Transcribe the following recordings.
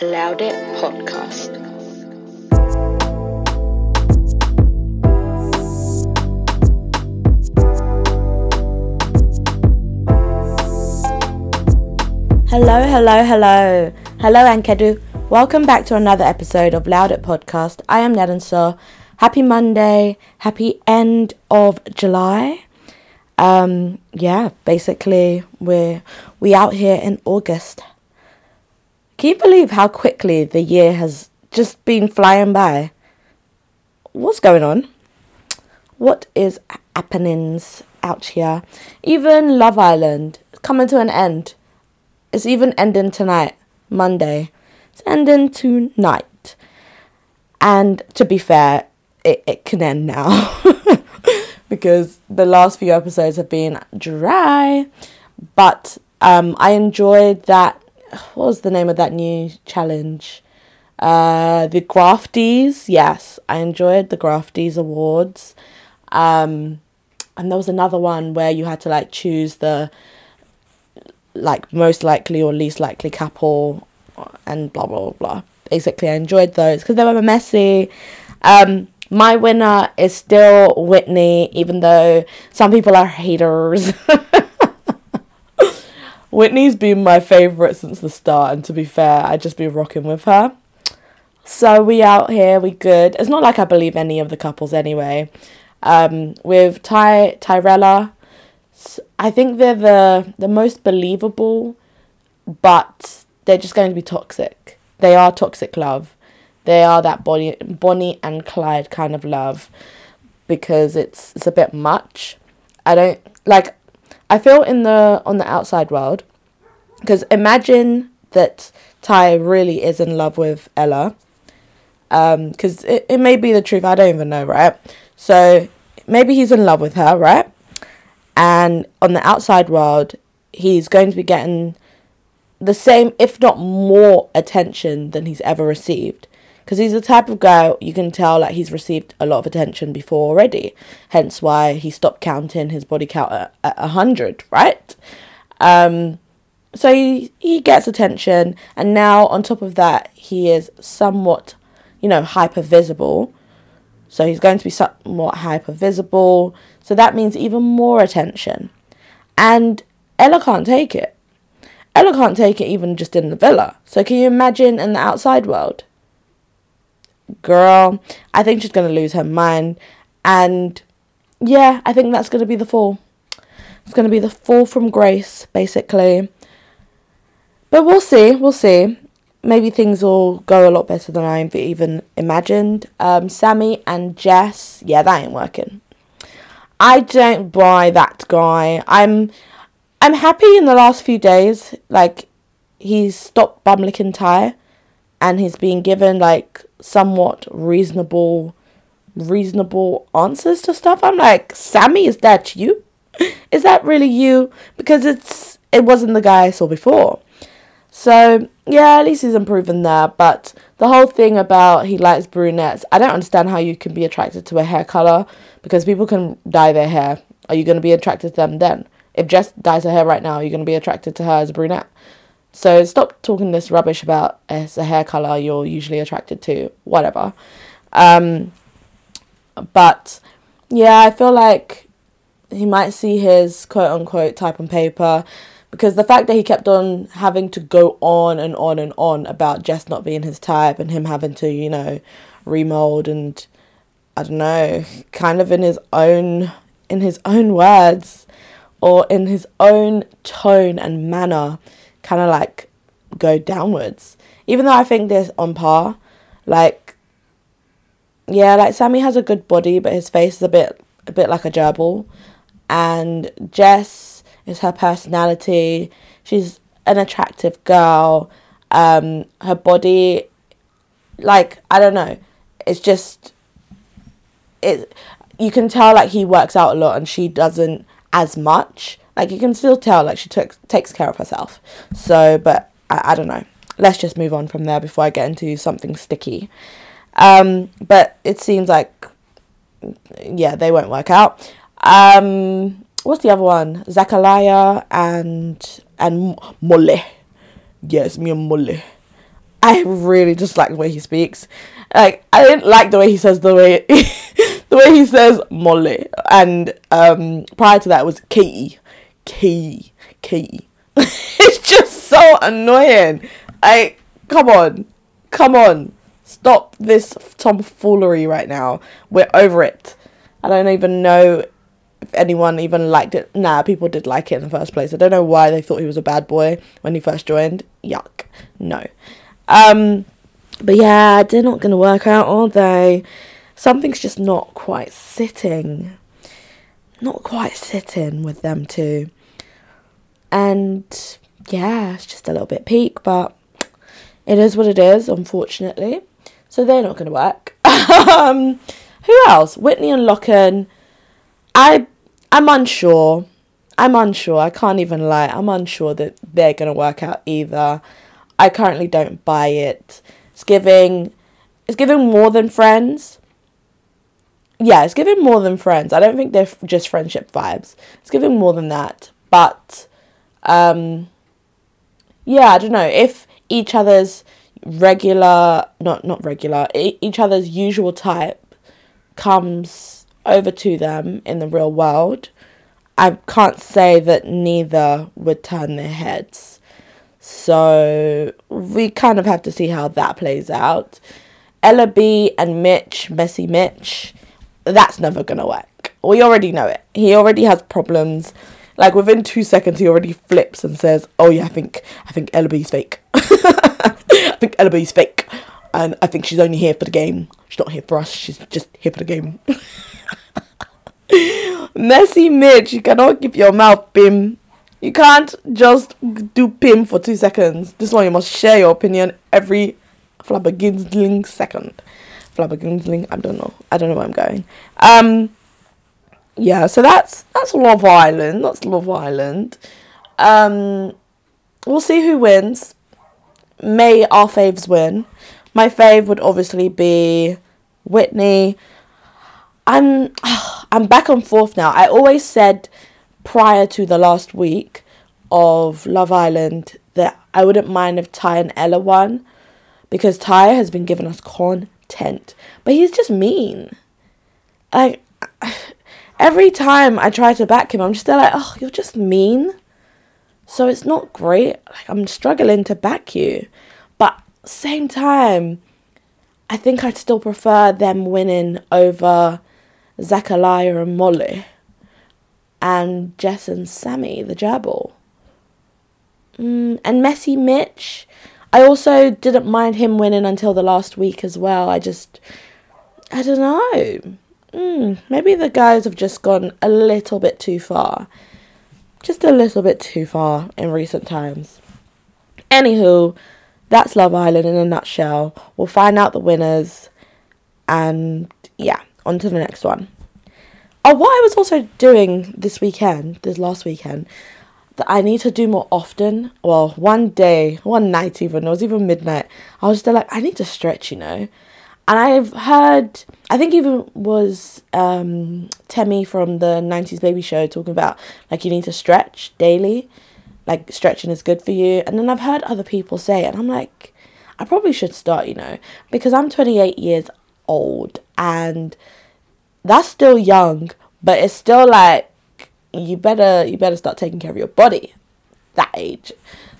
Loud It Podcast. Hello, hello, hello. Hello, Ankedu. Welcome back to another episode of Loud It Podcast. I am Nnedinso. Happy Monday. Happy end of July. Um, yeah, basically we're we out here in August. Can you believe how quickly the year has just been flying by? What's going on? What is happenings out here? Even Love Island is coming to an end. It's even ending tonight, Monday. It's ending tonight. And to be fair, it, it can end now. because the last few episodes have been dry. But um, I enjoyed that. What was the name of that new challenge? Uh, the Grafties. Yes, I enjoyed the Grafties Awards. Um, and there was another one where you had to like choose the like most likely or least likely couple and blah blah blah. Basically, I enjoyed those because they were messy. Um, my winner is still Whitney, even though some people are haters. Whitney's been my favourite since the start, and to be fair, I'd just be rocking with her. So we out here, we good. It's not like I believe any of the couples anyway. Um, with Ty Tyrella, I think they're the the most believable, but they're just going to be toxic. They are toxic love. They are that Bonnie, Bonnie and Clyde kind of love because it's it's a bit much. I don't like. I feel in the on the outside world because imagine that Ty really is in love with Ella. Um, because it, it may be the truth. I don't even know, right? So maybe he's in love with her, right? And on the outside world, he's going to be getting the same, if not more, attention than he's ever received because he's the type of guy you can tell like he's received a lot of attention before already. Hence why he stopped counting his body count at, at 100 right? Um so he, he gets attention and now on top of that he is somewhat you know hyper visible so he's going to be somewhat hyper visible so that means even more attention. And ella can't take it. Ella can't take it even just in the villa. So can you imagine in the outside world girl, I think she's going to lose her mind. And yeah, I think that's going to be the fall. It's going to be the fall from grace, basically. But we'll see, we'll see. Maybe things will go a lot better than I even imagined. Um, Sammy and Jess, yeah, that ain't working. I don't buy that guy. I'm, I'm happy in the last few days. Like, he's stopped bum licking Ty, and he's being given like somewhat reasonable reasonable answers to stuff. I'm like, Sammy, is that you? Is that really you? Because it's it wasn't the guy I saw before. So yeah, at least he's improving there. But the whole thing about he likes brunettes, I don't understand how you can be attracted to a hair color because people can dye their hair. Are you going to be attracted to them then? If Jess dyes her hair right now, are you're going to be attracted to her as a brunette. So stop talking this rubbish about it's a hair color you're usually attracted to, whatever. Um, but yeah, I feel like he might see his quote unquote type on paper because the fact that he kept on having to go on and on and on about Jess not being his type and him having to, you know, remold and I don't know, kind of in his own in his own words or in his own tone and manner kind of like go downwards. Even though I think they're on par, like yeah, like Sammy has a good body, but his face is a bit a bit like a gerbil. And Jess is her personality. She's an attractive girl. Um, her body, like I don't know, it's just it. You can tell like he works out a lot, and she doesn't as much. Like you can still tell like she took takes care of herself. So, but I, I don't know. Let's just move on from there before I get into something sticky. Um, but it seems like yeah, they won't work out. Um, what's the other one? Zachariah and and Molly. Yes, me and Molly. I really just like the way he speaks. Like I didn't like the way he says the way the way he says Molly, and um, prior to that was Kady, Kady, Kady. it's just so annoying. I come on, come on, stop this tomfoolery right now. We're over it. I don't even know if anyone even liked it. Nah, people did like it in the first place. I don't know why they thought he was a bad boy when he first joined. Yuck. No. Um, but yeah, they're not to work out, are they? Something's just not quite sitting. Not quite sitting with them two. And yeah, it's just a little bit peak, but it is what it is, unfortunately. So they're not going to work. um, who else? Whitney and Lochan. I I'm unsure. I'm unsure. I can't even lie. I'm unsure that they're going to work out either. I currently don't buy it. It's giving it's giving more than friends. Yeah, it's giving more than friends. I don't think they're just friendship vibes. It's giving more than that. But um yeah, I don't know. If each other's regular not not regular each other's usual type comes over to them in the real world i can't say that neither would turn their heads. So we kind of have to see how that plays out. Ella b and mitch messy mitch that's never gonna work. We already know it. He already has problems like within two seconds he already flips and says oh yeah i think i think ella b's fake I think Ella B's fake. And I think she's only here for the game. She's not here for us. She's just here for the game. Messy Mitch, you cannot keep your mouth pim. You can't just do pim for two seconds. This one you must share your opinion every flabberginsling second. Flabberginsling, I don't know. I don't know where I'm going. Um yeah, so that's that's Love Island. That's Love Island. Um we'll see who wins may our faves win. My fave would obviously be Whitney. I'm I'm back and forth now. I always said prior to the last week of Love Island that I wouldn't mind if Ty and Ella won because Ty has been giving us content, but he's just mean. Like every time I try to back him, I'm just like, oh, you're just mean. So it's not great. Like I'm struggling to back you. But same time, I think I'd still prefer them winning over Zachariah and Molly and Jess and Sammy, the gerbil. Mm, and Messy Mitch. I also didn't mind him winning until the last week as well. I just, I don't know. Mm, maybe the guys have just gone a little bit too far just a little bit too far in recent times. Anywho, that's Love Island in a nutshell. We'll find out the winners, and yeah, on to the next one. Oh, what I was also doing this weekend, this last weekend, that I need to do more often. Well, one day, one night even, it was even midnight. I was still like, I need to stretch, you know. And I've heard, I think even was um, Temmie from the 90s Baby Show talking about like you need to stretch daily, like stretching is good for you. And then I've heard other people say and I'm like, I probably should start, you know, because I'm 28 years old and that's still young, but it's still like you better you better start taking care of your body that age.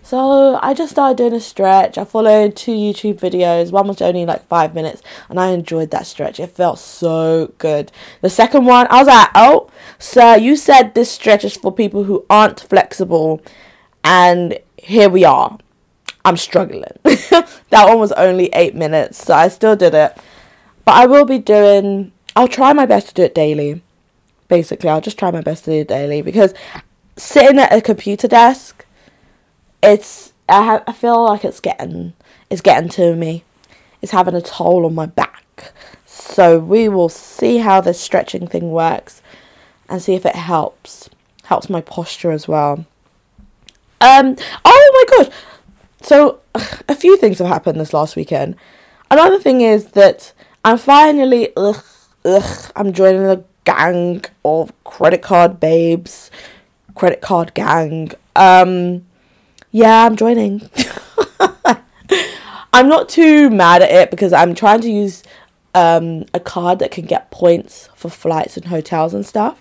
So I just started doing a stretch. I followed two YouTube videos. One was only like five minutes, and I enjoyed that stretch. It felt so good. The second one, I was like, oh, sir, you said this stretch is for people who aren't flexible, and here we are. I'm struggling. that one was only eight minutes, so I still did it. But I will be doing, I'll try my best to do it daily. Basically, I'll just try my best to do it daily because sitting at a computer desk it's I ha- I feel like it's getting it's getting to me. It's having a toll on my back. So we will see how this stretching thing works and see if it helps. Helps my posture as well. Um oh my gosh. So a few things have happened this last weekend. Another thing is that I'm finally ugh ugh I'm joining a gang of credit card babes, credit card gang. Um yeah, I'm joining. I'm not too mad at it because I'm trying to use um, a card that can get points for flights and hotels and stuff.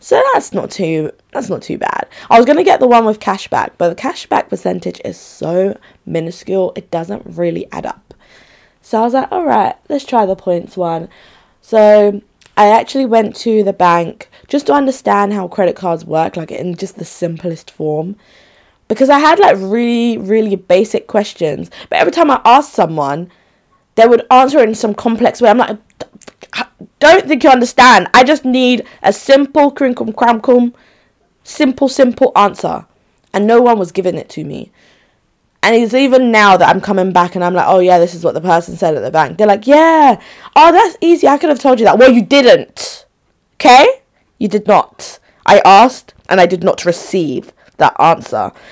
So that's not too that's not too bad. I was gonna get the one with cashback, but the cashback percentage is so minuscule it doesn't really add up. So I was like, all right, let's try the points one. So I actually went to the bank just to understand how credit cards work, like in just the simplest form. Because I had like really, really basic questions, but every time I asked someone, they would answer in some complex way. I'm like, don't think you understand. I just need a simple crinkum cramcum, simple, simple answer. And no one was giving it to me. And it's even now that I'm coming back and I'm like, oh yeah, this is what the person said at the bank. They're like, yeah, oh, that's easy. I could have told you that. Well, you didn't. Okay? You did not. I asked and I did not receive that answer.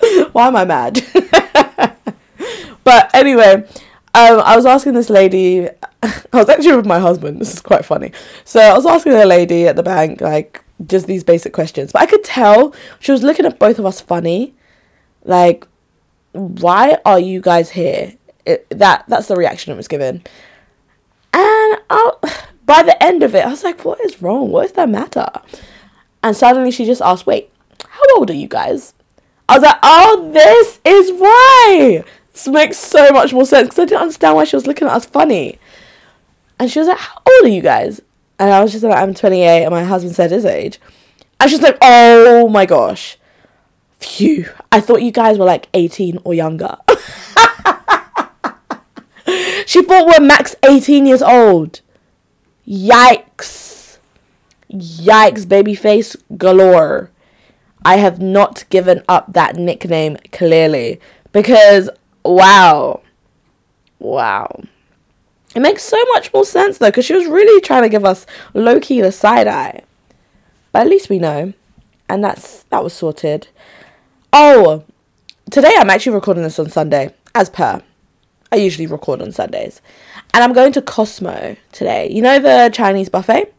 So, why am I mad? but anyway, um, I was asking this lady, I was actually with my husband. This is quite funny. So I was asking the lady at the bank, like, just these basic questions. But I could tell she was looking at both of us funny. Like, why are you guys here? It, that That's the reaction it was given. And I, by the end of it, I was like, what is wrong? What is the matter? And suddenly she just asked, wait, how old are you guys? I was like, oh, this is why. This makes so much more sense because I didn't understand why she was looking at us funny. And she was like, how old are you guys? And I was just like, I'm 28, and my husband said his age. And she's like, oh my gosh. Phew. I thought you guys were like 18 or younger. she thought we're max 18 years old. Yikes. Yikes, babyface galore. I have not given up that nickname clearly because wow. Wow. It makes so much more sense though because she was really trying to give us Loki the side eye. But at least we know. And that's that was sorted. Oh, today I'm actually recording this on Sunday as per. I usually record on Sundays. And I'm going to Cosmo today. You know the Chinese buffet?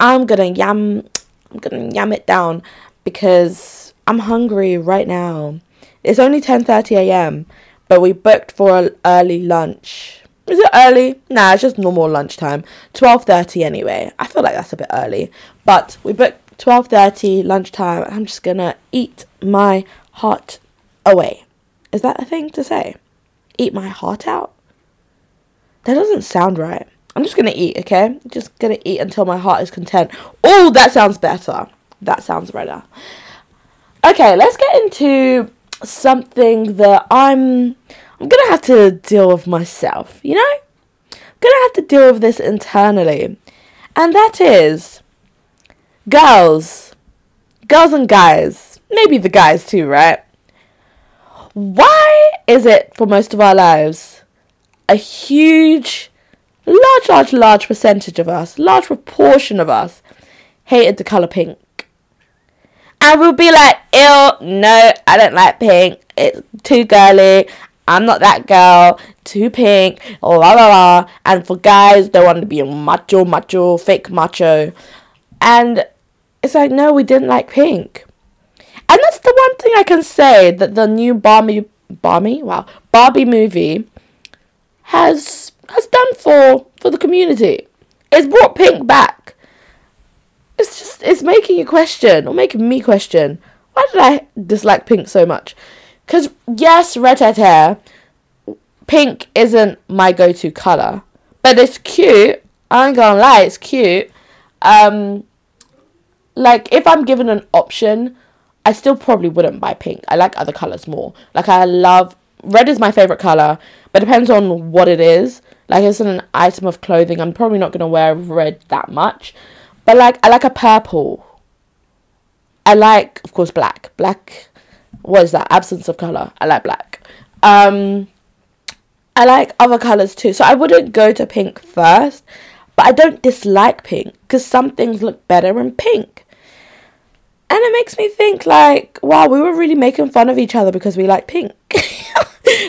I'm gonna yam I'm gonna yam it down because I'm hungry right now. It's only 10:30 a.m., but we booked for an early lunch. Is it early? Nah, it's just normal lunchtime. 12:30 anyway. I feel like that's a bit early, but we booked 12:30 lunchtime. I'm just gonna eat my heart away. Is that a thing to say? Eat my heart out? That doesn't sound right. I'm just gonna eat, okay? Just gonna eat until my heart is content. Oh, that sounds better. That sounds better. Okay, let's get into something that I'm I'm gonna have to deal with myself, you know? I'm gonna have to deal with this internally. And that is girls. Girls and guys. Maybe the guys too, right? Why is it for most of our lives a huge large, large, large percentage of us, large proportion of us, hated the colour pink. And we'll be like, ew, no, I don't like pink. It's too girly. I'm not that girl. Too pink. La la la. And for guys, they want to be macho, macho, fake macho. And it's like, no, we didn't like pink. And that's the one thing I can say that the new Barbie, Barbie, wow, Barbie movie has has done for for the community. It's brought pink back. It's just it's making you question or making me question why did I dislike pink so much? Because yes, red hair, pink isn't my go-to color, but it's cute. I ain't gonna lie, it's cute. Um, like if I'm given an option, I still probably wouldn't buy pink. I like other colors more. Like I love red is my favorite color, but depends on what it is. Like it's an item of clothing. I'm probably not gonna wear red that much, but like I like a purple. I like, of course, black. Black. What is that? Absence of color. I like black. Um, I like other colors too. So I wouldn't go to pink first, but I don't dislike pink because some things look better in pink. And it makes me think like, wow, we were really making fun of each other because we like pink.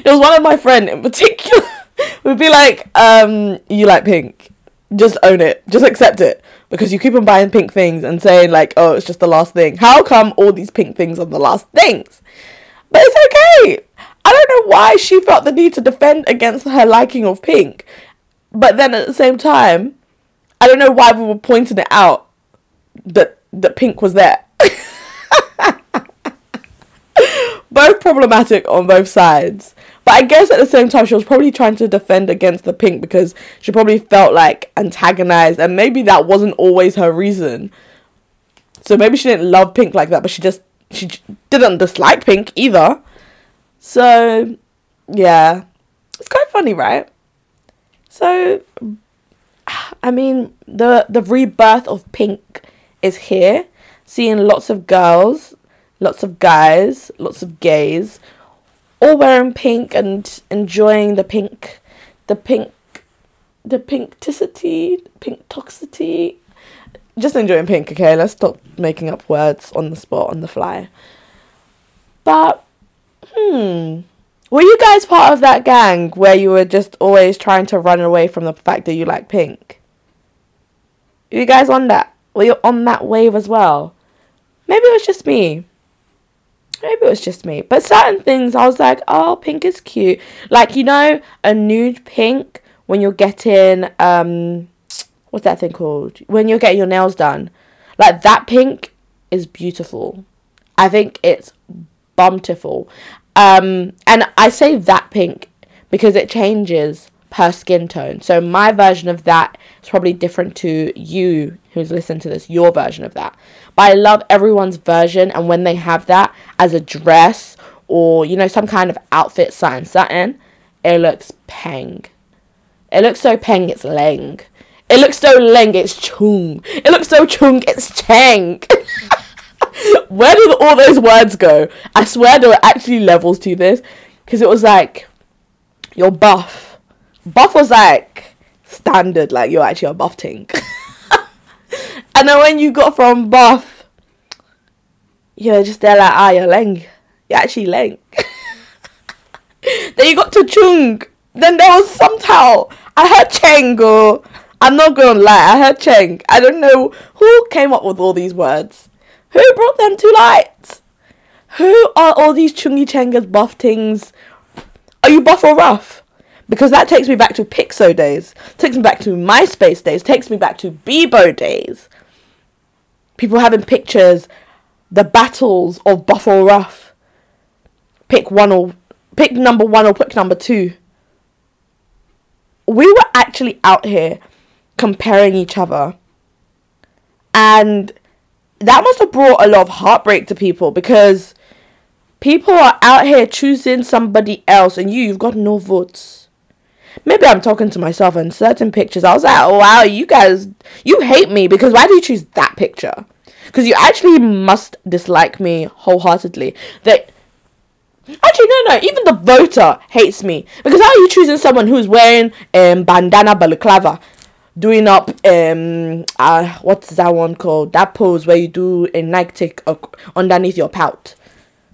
there was one of my friend in particular would be like, um, you like pink. Just own it. Just accept it. Because you keep on buying pink things and saying like, oh, it's just the last thing. How come all these pink things are the last things? But it's okay. I don't know why she felt the need to defend against her liking of pink. But then at the same time, I don't know why we were pointing it out that that pink was there. both problematic on both sides. But I guess at the same time, she was probably trying to defend against the pink because she probably felt like antagonized, and maybe that wasn't always her reason. So maybe she didn't love pink like that, but she just she didn't dislike pink either. So yeah, it's quite funny, right? So I mean, the the rebirth of pink is here. Seeing lots of girls, lots of guys, lots of gays all wearing pink and enjoying the pink, the pink, the pinkticity, pink toxicity. Just enjoying pink, okay? Let's stop making up words on the spot, on the fly. But, hmm. Were you guys part of that gang where you were just always trying to run away from the fact that you like pink? Are you guys on that? Were you on that wave as well? Maybe it was just me maybe it was just me. But certain things I was like, oh, pink is cute. Like, you know, a nude pink when you're getting um what's that thing called? When you're getting your nails done. Like that pink is beautiful. I think it's bountiful. Um and I say that pink because it changes per skin tone. So my version of that is probably different to you who's listened to this, your version of that. But I love everyone's version and when they have that as a dress or you know some kind of outfit satin satin, it looks peng. It looks so peng it's leng. It looks so leng it's choong. It looks so choong it's cheng. Where did all those words go? I swear there were actually levels to this because it was like you're buff. Buff was like standard, like you're actually a buff tink. And then when you got from Bath, you're just there like, ah, you're Leng. You're actually Leng. then you got to Choong. Then there was somehow, I heard Cheng go, I'm not gonna lie, I heard Cheng. I don't know who came up with all these words. Who brought them to light? Who are all these Chungi Chengas buff things? Are you buff or rough? Because that takes me back to Piczo days, takes me back to MySpace days, takes me back to Bebo days people having pictures, the battles of Buff or Rough. Pick one or pick number one or pick number two. We were actually out here comparing each other. And that must have brought a lot of heartbreak to people because people are out here choosing somebody else and you, you've got no votes. Maybe I'm talking to myself in certain pictures. I was like, oh, wow, you guys, you hate me because why do you choose that picture? Because you actually must dislike me wholeheartedly. That Actually, no, no. Even the voter hates me because how are you choosing someone who's wearing um bandana balaclava, doing up um uh what's that one called? That pose where you do a Nike tick underneath your pout.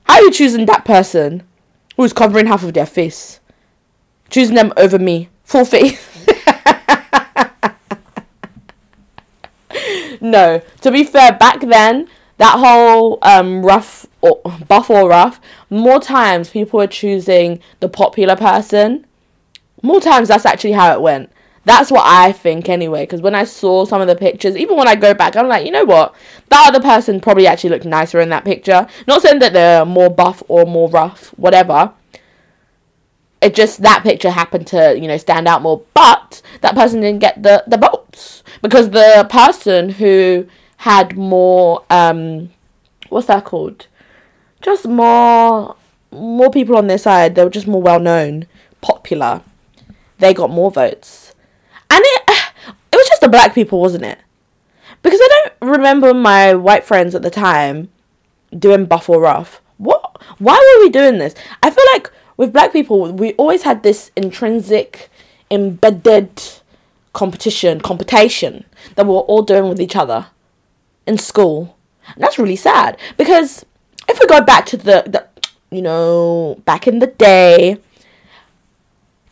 How are you choosing that person who's covering half of their face? Choosing them over me, full face. no, to be fair, back then that whole um rough or buff or rough, more times people were choosing the popular person. More times that's actually how it went. That's what I think anyway. Because when I saw some of the pictures, even when I go back, I'm like, you know what? That other person probably actually looked nicer in that picture. Not saying that they're more buff or more rough, whatever it just that picture happened to you know stand out more but that person didn't get the the votes because the person who had more um what's that called? Just more more people on their side they were just more well known popular. They got more votes. And it it was just the black people wasn't it? Because i don't remember my white friends at the time doing buff or rough what? Why were we doing this? I feel like with black people, we always had this intrinsic, embedded competition, competition that we are all doing with each other in school. And that's really sad because if we go back to the, the you know, back in the day,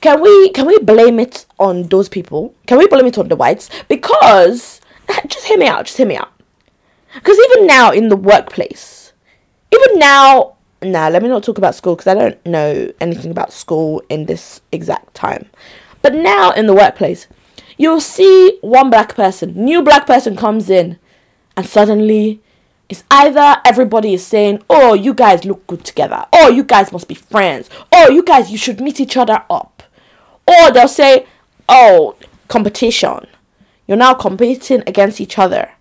can we can we blame it on those people? Can we blame it on the whites? Because just hear me out, just hear me out. Because even now in the workplace, even now now let me not talk about school because I don't know anything about school in this exact time. But now in the workplace, you'll see one black person, new black person comes in, and suddenly it's either everybody is saying, Oh, you guys look good together. Oh, you guys must be friends. Oh, you guys, you should meet each other up. Or they'll say, Oh, competition. You're now competing against each other.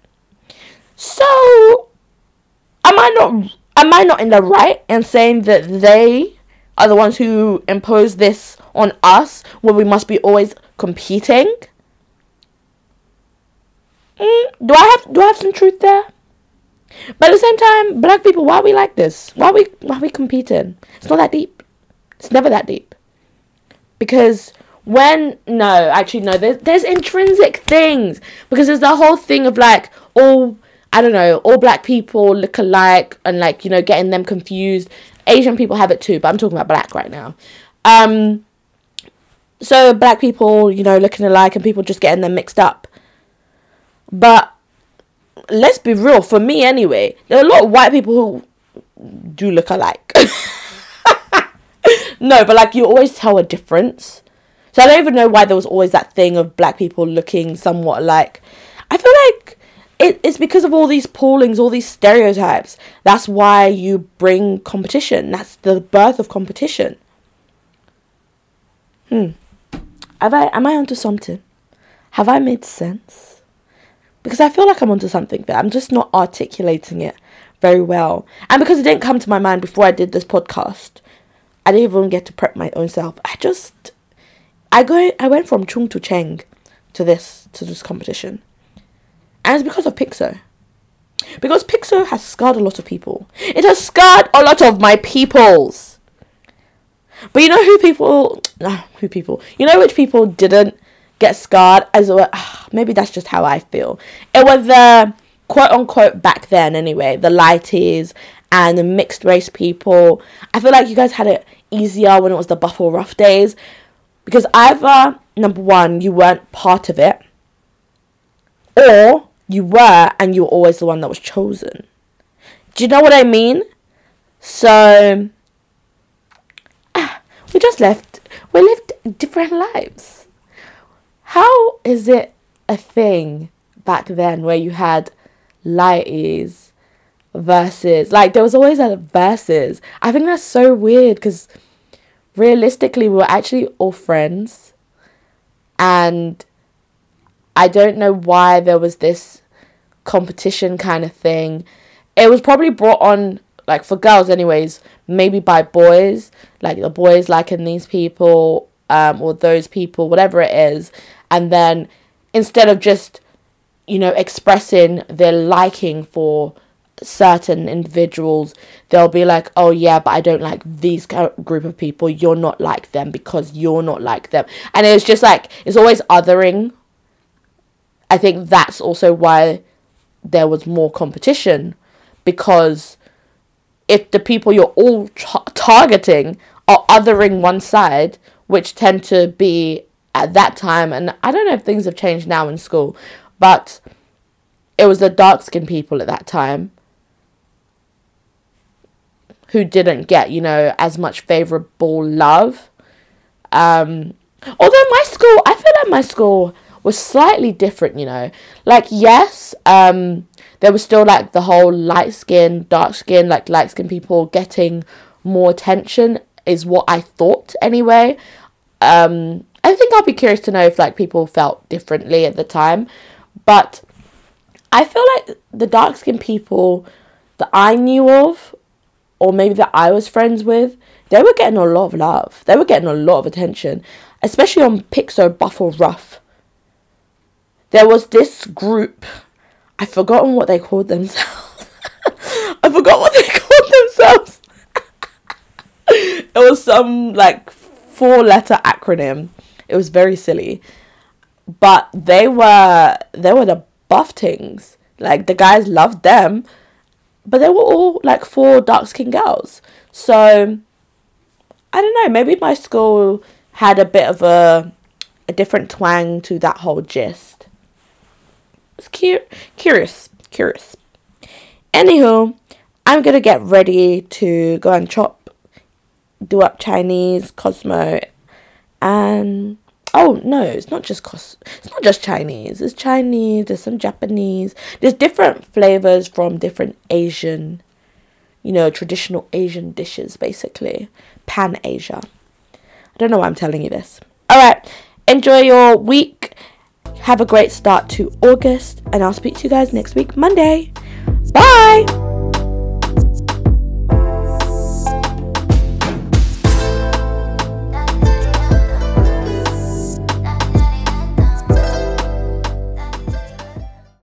So, am I not am I not in the right in saying that they are the ones who impose this on us, where we must be always competing? Mm, do I have do I have some truth there? But at the same time, black people, why are we like this? Why are we why are we competing? It's not that deep. It's never that deep. Because when no, actually no, there's there's intrinsic things. Because there's the whole thing of like all I don't know, all black people look alike and like, you know, getting them confused. Asian people have it too, but I'm talking about black right now. Um so black people, you know, looking alike and people just getting them mixed up. But let's be real, for me anyway, there are a lot of white people who do look alike. no, but like you always tell a difference. So I don't even know why there was always that thing of black people looking somewhat alike. I feel like it, it's because of all these poolings, all these stereotypes. That's why you bring competition. That's the birth of competition. Hmm. Have I am I onto something? Have I made sense? Because I feel like I'm onto something there. I'm just not articulating it very well. And because it didn't come to my mind before I did this podcast, I didn't even get to prep my own self. I just I go I went from Choong to Cheng to this to this competition. And it's because of Piczo. Because Piczo has scarred a lot of people. It has scarred a lot of my peoples. But you know who people, ah, who people, you know which people didn't get scarred as well. Ah, maybe that's just how I feel. It was the quote unquote back then anyway, the lighties and the mixed race people. I feel like you guys had it easier when it was the Buff or Rough days because either number one, you weren't part of it, or you were and you were always the one that was chosen. Do you know what I mean? So ah, we just left we lived different lives. How is it a thing back then where you had lighties versus like there was always a versus. I think that's so weird because realistically we were actually all friends and I don't know why there was this competition kind of thing. It was probably brought on like for girls anyways, maybe by boys, like the boys liking these people, um, or those people, whatever it is, and then instead of just, you know, expressing their liking for certain individuals, they'll be like, oh yeah, but I don't like these group of people. You're not like them because you're not like them, and it's just like it's always othering I think that's also why there was more competition because if the people you're all tra- targeting are othering one side, which tend to be at that time, and I don't know if things have changed now in school, but it was the dark skinned people at that time who didn't get, you know, as much favorable love. Um, although my school, I feel like my school was slightly different, you know. Like, yes, um, there was still like the whole light skin, dark skin, like light skin people getting more attention, is what I thought anyway. Um, I think I'll be curious to know if like people felt differently at the time, but I feel like the dark skinned people that I knew of, or maybe that I was friends with, they were getting a lot of love. They were getting a lot of attention, especially on Piczo Buff or Rough there was this group. I've forgotten what they called themselves. I forgot what they called themselves. it was some like four letter acronym. It was very silly. But they were they were the buff things. Like the guys loved them. But they were all like four dark skinned girls. So I don't know, maybe my school had a bit of a a different twang to that whole gist. Curious, curious. Anywho, I'm gonna get ready to go and chop, do up Chinese, Cosmo, and oh no, it's not just Cos. It's not just Chinese. It's Chinese. There's some Japanese. There's different flavors from different Asian, you know, traditional Asian dishes, basically Pan Asia. I don't know why I'm telling you this. All right, enjoy your week. Have a great start to August, and I'll speak to you guys next week, Monday. Bye.